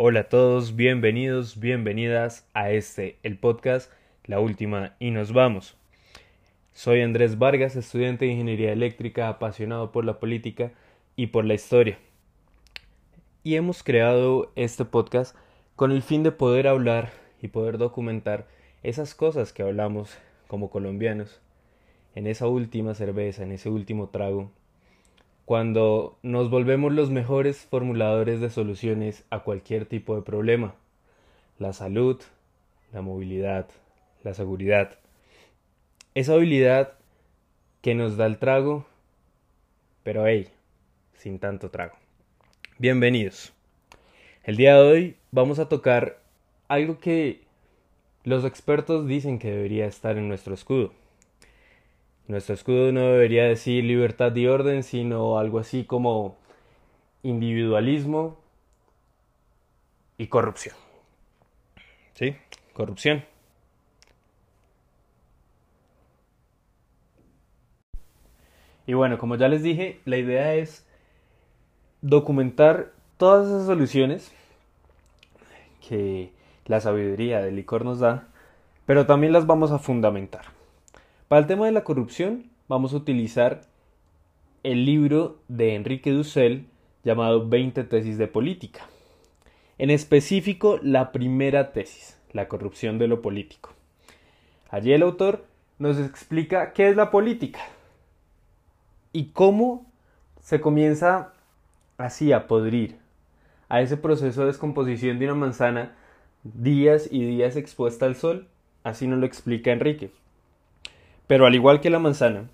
Hola a todos, bienvenidos, bienvenidas a este, el podcast La Última y nos vamos. Soy Andrés Vargas, estudiante de Ingeniería Eléctrica, apasionado por la política y por la historia. Y hemos creado este podcast con el fin de poder hablar y poder documentar esas cosas que hablamos como colombianos en esa última cerveza, en ese último trago, cuando nos volvemos los mejores formuladores de soluciones a cualquier tipo de problema. La salud, la movilidad, la seguridad. Esa habilidad que nos da el trago, pero hey, sin tanto trago. Bienvenidos. El día de hoy vamos a tocar algo que los expertos dicen que debería estar en nuestro escudo. Nuestro escudo no debería decir libertad y orden, sino algo así como individualismo y corrupción. ¿Sí? Corrupción. Y bueno, como ya les dije, la idea es documentar todas esas soluciones que la sabiduría del licor nos da, pero también las vamos a fundamentar. Para el tema de la corrupción, vamos a utilizar el libro de Enrique Dussel llamado 20 tesis de política. En específico, la primera tesis, la corrupción de lo político. Allí el autor nos explica qué es la política y cómo se comienza así a podrir a ese proceso de descomposición de una manzana días y días expuesta al sol. Así nos lo explica Enrique. Pero al igual que la manzana,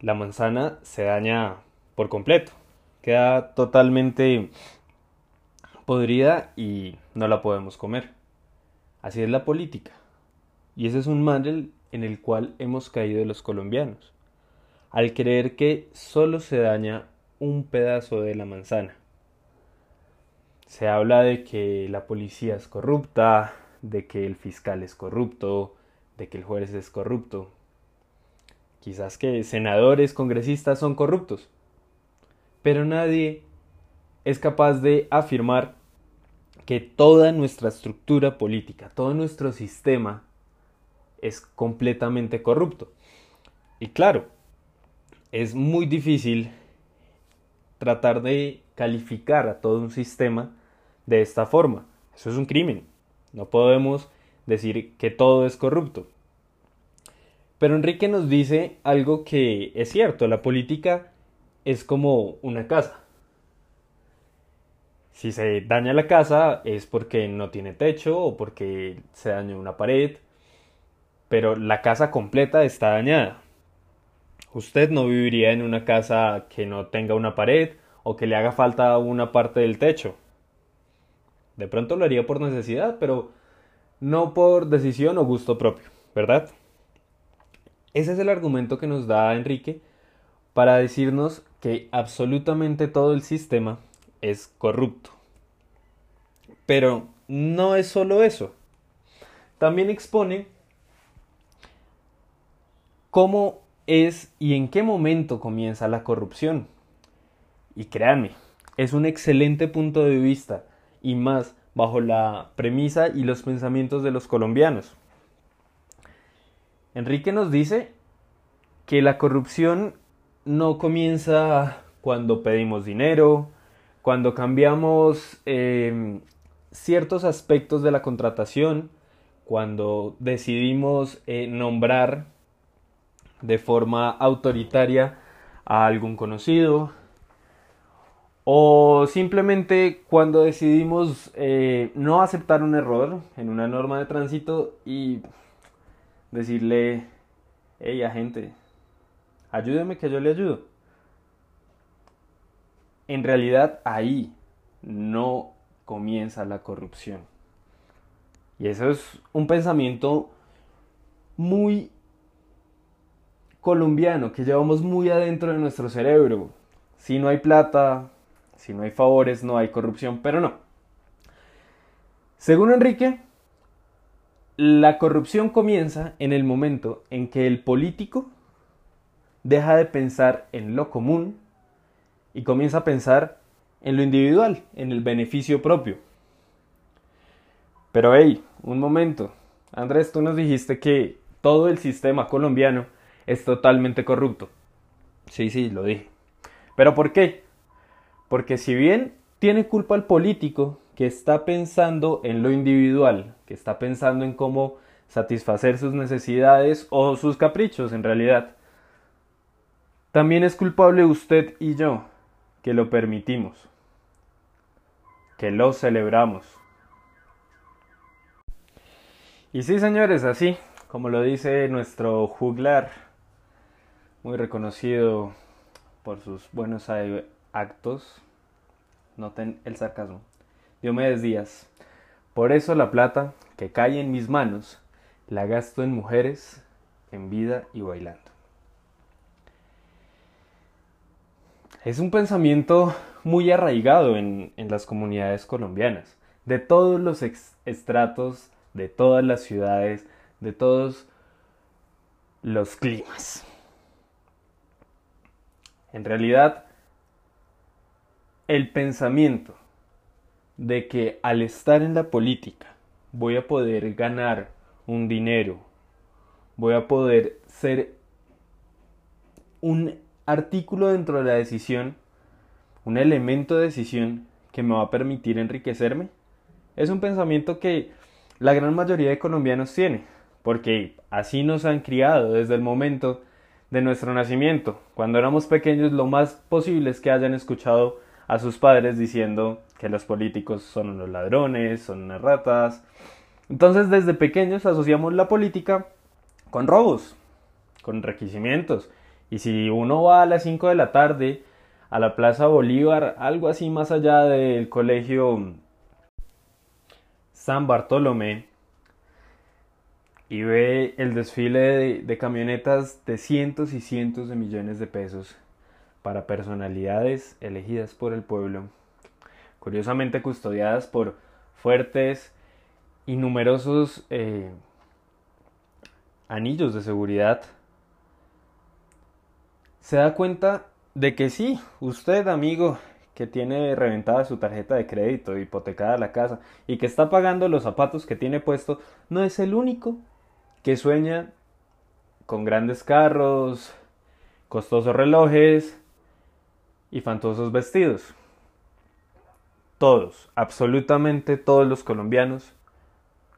la manzana se daña por completo. Queda totalmente podrida y no la podemos comer. Así es la política. Y ese es un mal en el cual hemos caído los colombianos, al creer que solo se daña un pedazo de la manzana. Se habla de que la policía es corrupta, de que el fiscal es corrupto, de que el juez es corrupto. Quizás que senadores, congresistas son corruptos. Pero nadie es capaz de afirmar que toda nuestra estructura política, todo nuestro sistema es completamente corrupto. Y claro, es muy difícil tratar de calificar a todo un sistema de esta forma. Eso es un crimen. No podemos decir que todo es corrupto. Pero Enrique nos dice algo que es cierto, la política es como una casa. Si se daña la casa es porque no tiene techo o porque se dañó una pared, pero la casa completa está dañada. Usted no viviría en una casa que no tenga una pared o que le haga falta una parte del techo. De pronto lo haría por necesidad, pero no por decisión o gusto propio, ¿verdad? Ese es el argumento que nos da Enrique para decirnos que absolutamente todo el sistema es corrupto. Pero no es solo eso. También expone cómo es y en qué momento comienza la corrupción. Y créanme, es un excelente punto de vista y más bajo la premisa y los pensamientos de los colombianos. Enrique nos dice que la corrupción no comienza cuando pedimos dinero, cuando cambiamos em, ciertos aspectos de la contratación, cuando decidimos eh, nombrar de forma autoritaria a algún conocido, o simplemente cuando decidimos eh, no aceptar un error en una norma de tránsito y decirle, hey agente, ayúdeme que yo le ayudo. En realidad ahí no comienza la corrupción. Y eso es un pensamiento muy colombiano que llevamos muy adentro de nuestro cerebro. Si no hay plata, si no hay favores, no hay corrupción, pero no. Según Enrique, la corrupción comienza en el momento en que el político deja de pensar en lo común y comienza a pensar en lo individual, en el beneficio propio. Pero hey, un momento. Andrés, tú nos dijiste que todo el sistema colombiano es totalmente corrupto. Sí, sí, lo dije. ¿Pero por qué? Porque si bien tiene culpa el político que está pensando en lo individual, que está pensando en cómo satisfacer sus necesidades o sus caprichos en realidad, también es culpable usted y yo, que lo permitimos, que lo celebramos. Y sí, señores, así, como lo dice nuestro juglar, muy reconocido por sus buenos actos, noten el sarcasmo, Diomedes Díaz, por eso la plata que cae en mis manos la gasto en mujeres, en vida y bailando. Es un pensamiento muy arraigado en, las comunidades colombianas, de todos los estratos, de todas las ciudades, de todos los climas. En realidad, el pensamiento de que al estar en la política voy a poder ganar un dinero, voy a poder ser un artículo dentro de la decisión, un elemento de decisión que me va a permitir enriquecerme, es un pensamiento que la gran mayoría de colombianos tiene, porque así nos han criado desde el momento de nuestro nacimiento. Cuando éramos pequeños lo más posible es que hayan escuchado a sus padres diciendo que los políticos son unos ladrones, son unas ratas. Entonces desde pequeños asociamos la política con robos, con requisimientos. Y si uno va a las 5 de la tarde a la Plaza Bolívar, algo así más allá del colegio San Bartolomé, y ve el desfile de, camionetas de cientos y cientos de millones de pesos para personalidades elegidas por el pueblo, curiosamente custodiadas por fuertes y numerosos eh, anillos de seguridad, se da cuenta de que sí, usted amigo que tiene reventada su tarjeta de crédito, hipotecada la casa y que está pagando los zapatos que tiene puesto, no es el único que sueña con grandes carros, costosos relojes y fantosos vestidos. Todos, absolutamente todos los colombianos,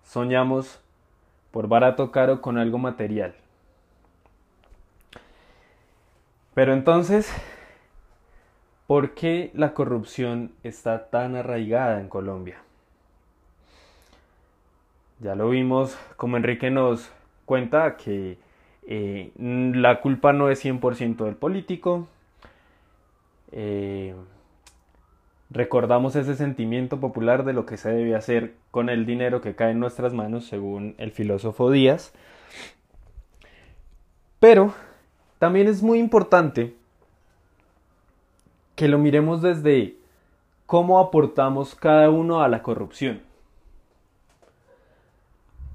soñamos por barato caro con algo material. Pero entonces, ¿por qué la corrupción está tan arraigada en Colombia? Ya lo vimos como Enrique nos cuenta que eh, la culpa no es 100% del político. Eh, recordamos ese sentimiento popular de lo que se debe hacer con el dinero que cae en nuestras manos, según el filósofo Díaz. Pero también es muy importante que lo miremos desde cómo aportamos cada uno a la corrupción.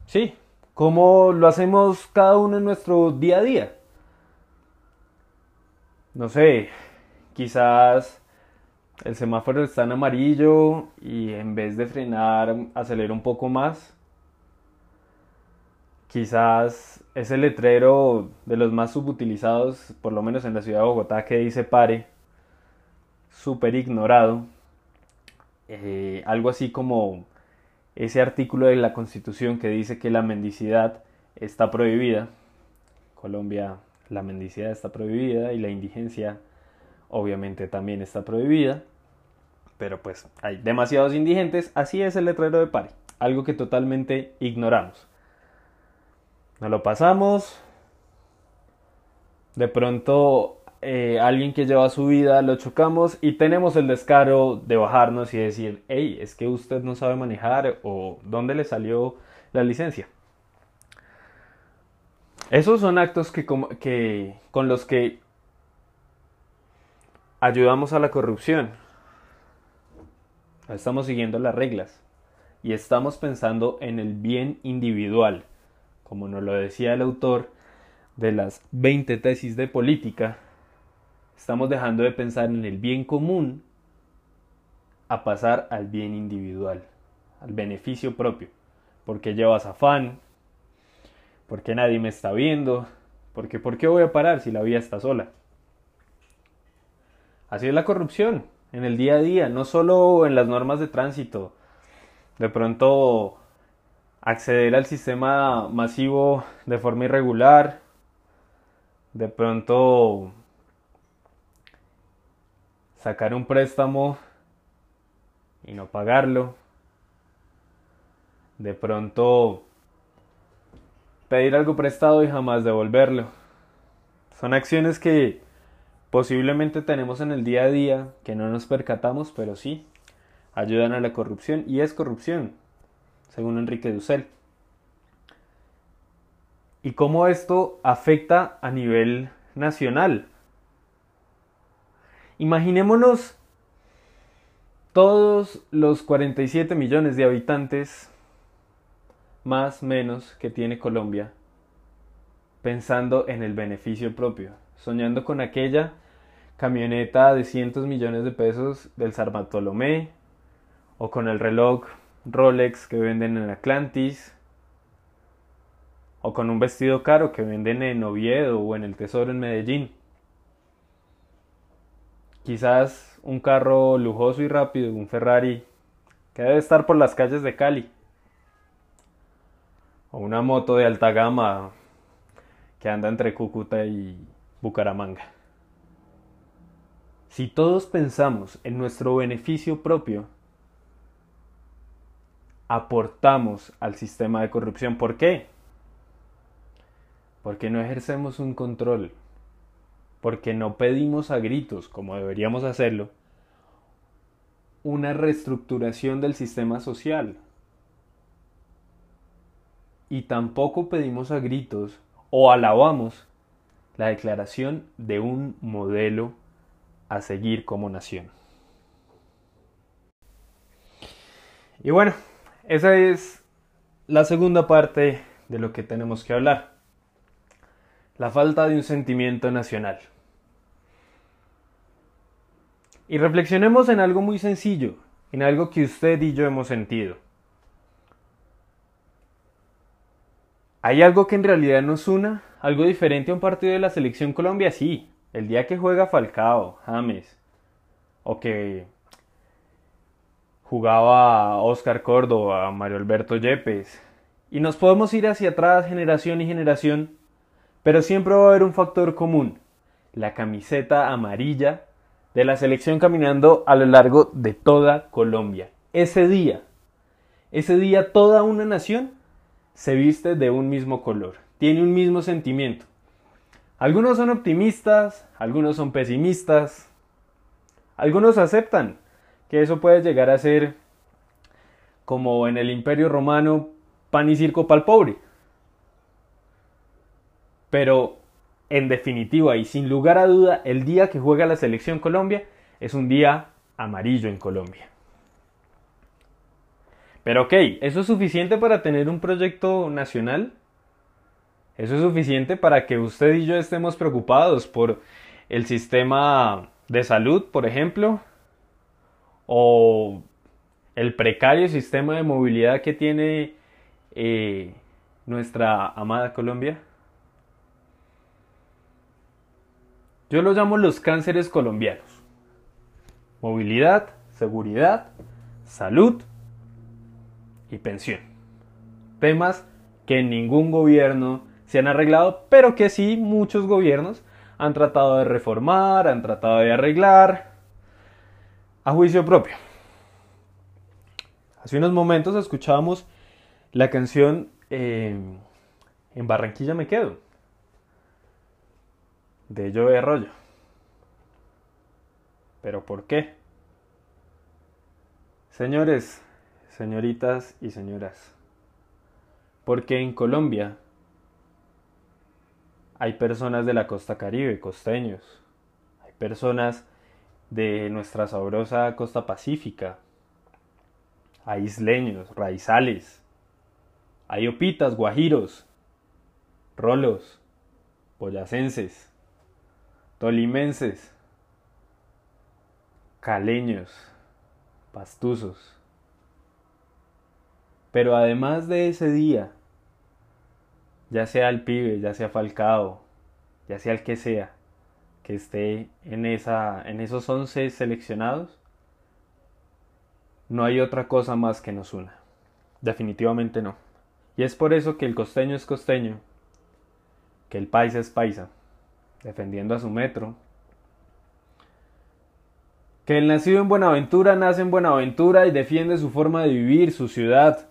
Sí, cómo lo hacemos cada uno en nuestro día a día. No sé, quizás el semáforo está en amarillo y en vez de frenar acelera un poco más. Quizás ese letrero de los más subutilizados, por lo menos en la ciudad de Bogotá, que dice pare, súper ignorado. Eh, algo así como ese artículo de la Constitución que dice que la mendicidad está prohibida. Colombia la mendicidad está prohibida y la indigencia obviamente también está prohibida. Pero pues hay demasiados indigentes, así es el letrero de pari, algo que totalmente ignoramos. Nos lo pasamos. De pronto eh, alguien que lleva su vida, lo chocamos y tenemos el descaro de bajarnos y decir, hey, es que usted no sabe manejar o dónde le salió la licencia. Esos son actos que, que, con los que ayudamos a la corrupción. Estamos siguiendo las reglas y estamos pensando en el bien individual, como nos lo decía el autor de las 20 tesis de política Estamos dejando de pensar en el bien común a pasar al bien individual, al beneficio propio, porque llevas afán, porque nadie me está viendo, porque ¿por qué voy a parar si la vida está sola? Así es la corrupción en el día a día, no solo en las normas de tránsito. De pronto acceder al sistema masivo de forma irregular, de pronto sacar un préstamo y no pagarlo, de pronto pedir algo prestado y jamás devolverlo. Son acciones que posiblemente tenemos en el día a día que no nos percatamos, pero sí ayudan a la corrupción y es corrupción, según Enrique Dussel. ¿Y cómo esto afecta a nivel nacional? Imaginémonos todos los 47 millones de habitantes, más menos, que tiene Colombia, pensando en el beneficio propio, soñando con aquella camioneta de cientos millones de pesos del San Bartolomé, o con el reloj Rolex que venden en Atlantis, o con un vestido caro que venden en Oviedo o en el Tesoro en Medellín. Quizás un carro lujoso y rápido, un Ferrari, que debe estar por las calles de Cali. O una moto de alta gama que anda entre Cúcuta y Bucaramanga. Si todos pensamos en nuestro beneficio propio, aportamos al sistema de corrupción. ¿Por qué? Porque no ejercemos un control, porque no pedimos a gritos, como deberíamos hacerlo, una reestructuración del sistema social. Y tampoco pedimos a gritos o alabamos la declaración de un modelo a seguir como nación. Y bueno, esa es la segunda parte de lo que tenemos que hablar. La falta de un sentimiento nacional. Y reflexionemos en algo muy sencillo, en algo que usted y yo hemos sentido. ¿Hay algo que en realidad nos una? ¿Algo diferente a un partido de la selección Colombia? Sí, el día que juega Falcao, James, o que jugaba Oscar Córdoba, Mario Alberto Yepes, y nos podemos ir hacia atrás generación y generación, pero siempre va a haber un factor común, la camiseta amarilla de la selección caminando a lo largo de toda Colombia. Ese día, ese día toda una nación se viste de un mismo color, tiene un mismo sentimiento. Algunos son optimistas, algunos son pesimistas, algunos aceptan que eso puede llegar a ser como en el Imperio Romano, pan y circo para el pobre. Pero en definitiva y sin lugar a duda, el día que juega la selección Colombia es un día amarillo en Colombia. Pero ok, ¿eso es suficiente para tener un proyecto nacional? ¿Eso es suficiente para que usted y yo estemos preocupados por el sistema de salud, por ejemplo? ¿O el precario sistema de movilidad que tiene eh, nuestra amada Colombia? Yo lo llamo los cánceres colombianos. Movilidad, seguridad, salud y pensión. Temas que ningún gobierno se han arreglado, pero que sí muchos gobiernos han tratado de reformar, han tratado de arreglar a juicio propio. Hace unos momentos escuchábamos la canción eh, En Barranquilla me quedo de Joe Rollo. ¿Pero por qué? Señores, señoritas y señoras, porque en Colombia hay personas de la costa caribe, costeños, hay personas de nuestra sabrosa costa pacífica, hay isleños, raizales, hay opitas, guajiros, rolos, boyacenses, tolimenses, caleños, pastuzos. Pero además de ese día, ya sea el pibe, ya sea Falcao, ya sea el que sea, que esté en, esa, en esos 11 seleccionados, no hay otra cosa más que nos una. Definitivamente no. Y es por eso que el costeño es costeño, que el paisa es paisa, defendiendo a su metro. Que el nacido en Buenaventura nace en Buenaventura y defiende su forma de vivir, su ciudad.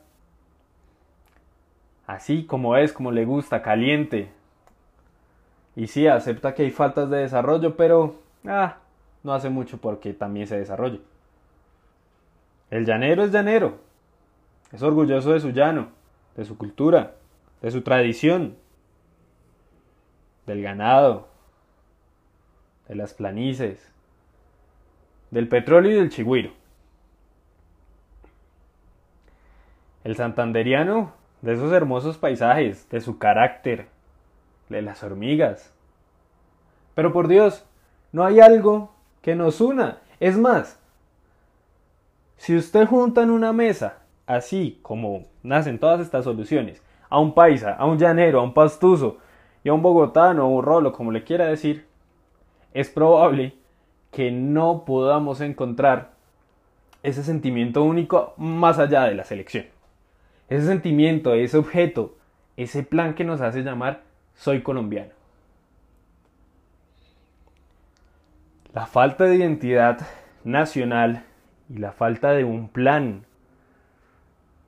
Así como es, como le gusta, caliente. Y sí, acepta que hay faltas de desarrollo, pero ah, no hace mucho porque también se desarrolle. El llanero es llanero. Es orgulloso de su llano, de su cultura, de su tradición, del ganado, de las planicies, del petróleo y del chigüiro. El santanderiano, de esos hermosos paisajes, de su carácter, de las hormigas. Pero por Dios, no hay algo que nos una. Es más, si usted junta en una mesa, así como nacen todas estas soluciones, a un paisa, a un llanero, a un pastuso y a un bogotano o un rolo, como le quiera decir, es probable que no podamos encontrar ese sentimiento único más allá de la selección. Ese sentimiento, ese objeto, ese plan que nos hace llamar soy colombiano. La falta de identidad nacional y la falta de un plan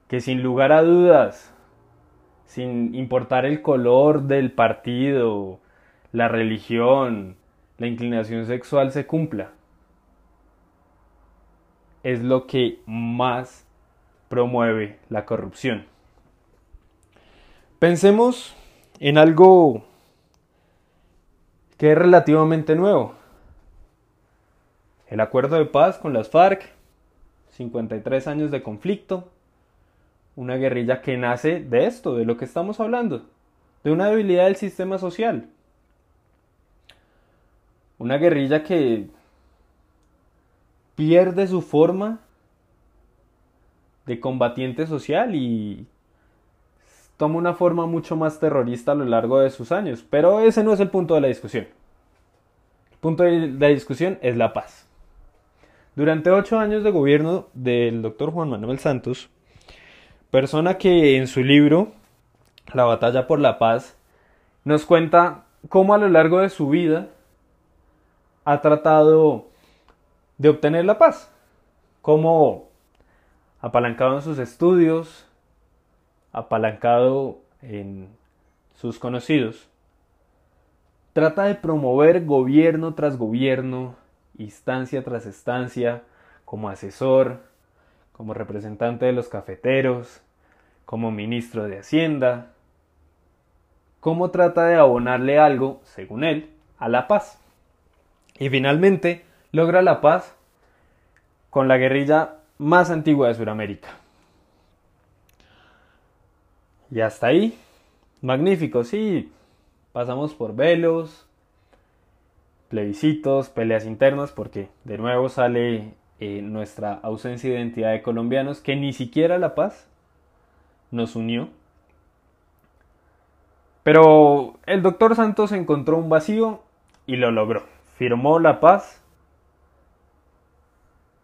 que sin lugar a dudas, sin importar el color del partido, la religión, la inclinación sexual se cumpla, es lo que más promueve la corrupción. Pensemos en algo que es relativamente nuevo. El acuerdo de paz con las FARC 53 años de conflicto, una guerrilla que nace de esto, de lo que estamos hablando, de una debilidad del sistema social. Una guerrilla que pierde su forma de combatiente social y toma una forma mucho más terrorista a lo largo de sus años. Pero ese no es el punto de la discusión. El punto de la discusión es la paz. Durante ocho años de gobierno del doctor Juan Manuel Santos, persona que en su libro La batalla por la paz nos cuenta cómo a lo largo de su vida ha tratado de obtener la paz, cómo apalancado en sus estudios, apalancado en sus conocidos, trata de promover gobierno tras gobierno instancia tras estancia, como asesor, como representante de los cafeteros, como ministro de Hacienda, cómo trata de abonarle algo, según él, a la paz. Y finalmente logra la paz con la guerrilla más antigua de Sudamérica. Y hasta ahí, magnífico, sí, pasamos por velos, plebiscitos, peleas internas, porque de nuevo sale eh, nuestra ausencia de identidad de colombianos, que ni siquiera la paz nos unió. Pero el doctor Santos encontró un vacío y lo logró. Firmó la paz.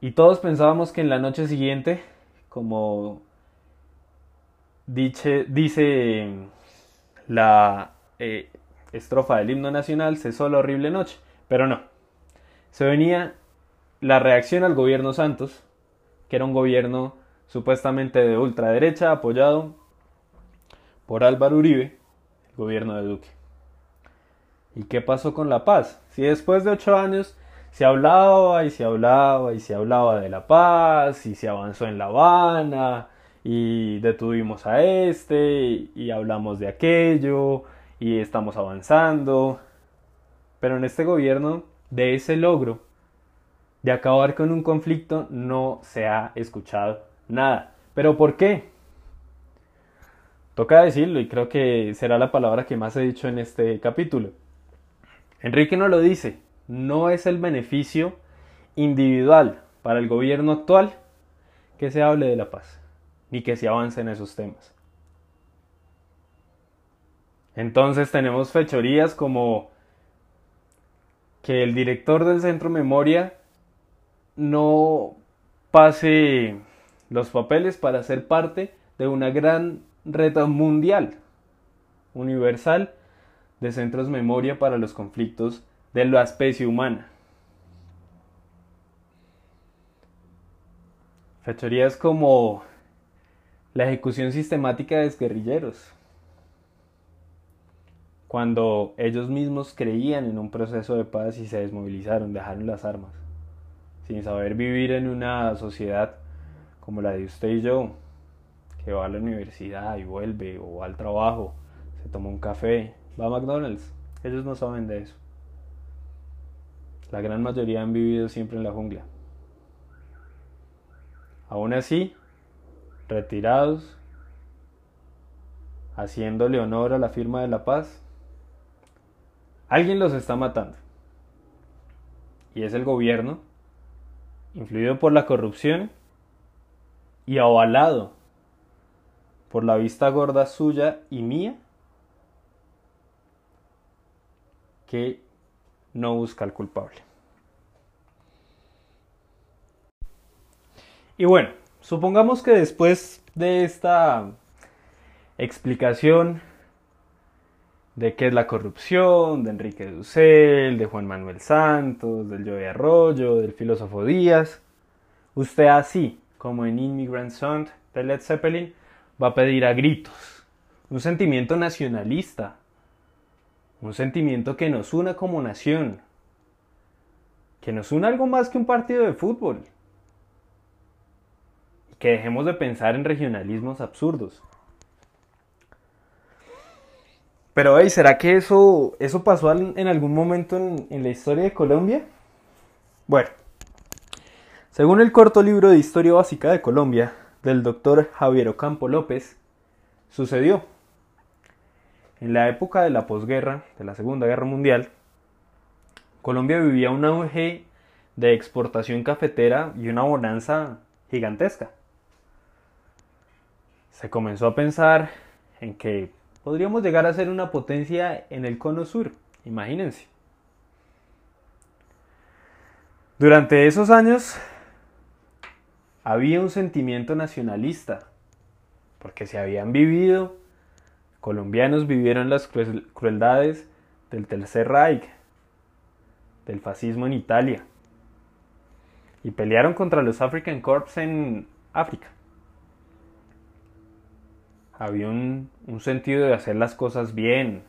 Y todos pensábamos que en la noche siguiente, como dice, la eh, estrofa del himno nacional, cesó la horrible noche. Pero no. Se venía la reacción al gobierno Santos, que era un gobierno supuestamente de ultraderecha apoyado por Álvaro Uribe, el gobierno de Duque. ¿Y qué pasó con la paz? Si después de ocho años se hablaba y se hablaba y se hablaba de la paz y se avanzó en La Habana y detuvimos a este y hablamos de aquello y estamos avanzando pero en este gobierno, de ese logro de acabar con un conflicto, no se ha escuchado nada. ¿Pero por qué? Toca decirlo y creo que será la palabra que más he dicho en este capítulo. Enrique no lo dice, no es el beneficio individual para el gobierno actual que se hable de la paz, ni que se avance en esos temas. Entonces tenemos fechorías como que el director del centro memoria no pase los papeles para ser parte de una gran red mundial, universal, de centros memoria para los conflictos de la especie humana. Fechorías como la ejecución sistemática de guerrilleros, cuando ellos mismos creían en un proceso de paz y se desmovilizaron, dejaron las armas, sin saber vivir en una sociedad como la de usted y yo, que va a la universidad y vuelve, o va al trabajo, se toma un café, va a McDonald's. Ellos no saben de eso. La gran mayoría han vivido siempre en la jungla. Aún así, retirados, haciéndole honor a la firma de la paz, alguien los está matando. Y es el gobierno, influido por la corrupción y avalado por la vista gorda suya y mía, que no busca al culpable. Y bueno, supongamos que después de esta explicación de qué es la corrupción, de Enrique Dussel, de Juan Manuel Santos, del Joey Arroyo, del filósofo Díaz, usted así, como en Immigrant Song de Led Zeppelin, va a pedir a gritos un sentimiento nacionalista, un sentimiento que nos una como nación, que nos una algo más que un partido de fútbol, que dejemos de pensar en regionalismos absurdos. Pero, hey, ¿será que eso, eso pasó en algún momento en, en la historia de Colombia? Bueno, según el corto libro de Historia Básica de Colombia, del doctor Javier Ocampo López, sucedió. En la época de la posguerra, de la Segunda Guerra Mundial, Colombia vivía un auge de exportación cafetera y una bonanza gigantesca. Se comenzó a pensar en que podríamos llegar a ser una potencia en el cono sur, imagínense. Durante esos años había un sentimiento nacionalista, porque se habían vivido, colombianos vivieron las crueldades del Tercer Reich, del fascismo en Italia, y pelearon contra los African Corps en África había un, sentido de hacer las cosas bien,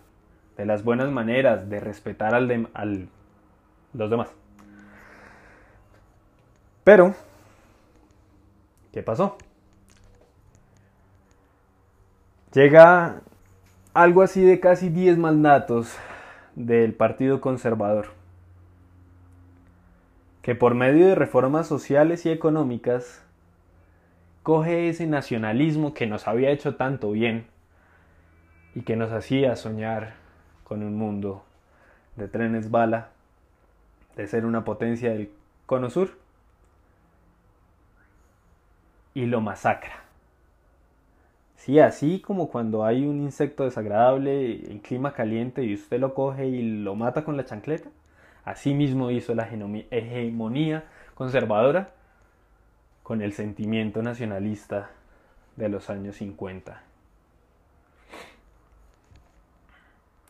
de las buenas maneras, de respetar al, al los demás. Pero, ¿qué pasó? Llega algo así de casi 10 mandatos del Partido Conservador, que por medio de reformas sociales y económicas coge ese nacionalismo que nos había hecho tanto bien y que nos hacía soñar con un mundo de trenes bala, de ser una potencia del cono sur, y lo masacra. Sí, así como cuando hay un insecto desagradable en clima caliente y usted lo coge y lo mata con la chancleta, así mismo hizo la hegemonía conservadora con el sentimiento nacionalista de los años 50.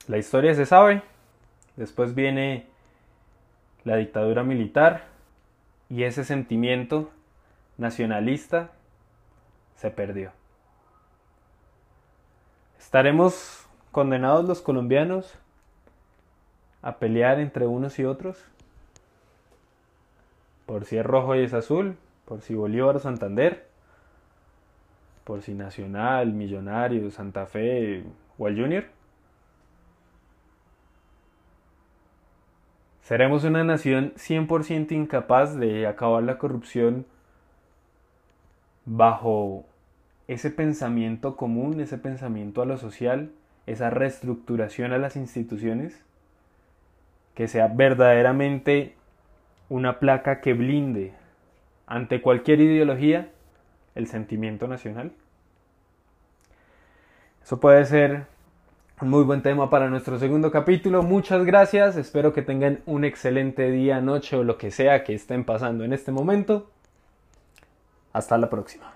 La historia se sabe, después viene la dictadura militar y ese sentimiento nacionalista se perdió. ¿Estaremos condenados los colombianos a pelear entre unos y otros? Por si es rojo y es azul, por si Bolívar Santander, por si Nacional, Millonario, Santa Fe o el Junior. Seremos una nación 100% incapaz de acabar la corrupción bajo ese pensamiento común, ese pensamiento a lo social, esa reestructuración a las instituciones, que sea verdaderamente una placa que blinde ante cualquier ideología el sentimiento nacional. Eso puede ser un muy buen tema para nuestro segundo capítulo. Muchas gracias. Espero que tengan un excelente día, noche o lo que sea que estén pasando en este momento. Hasta la próxima.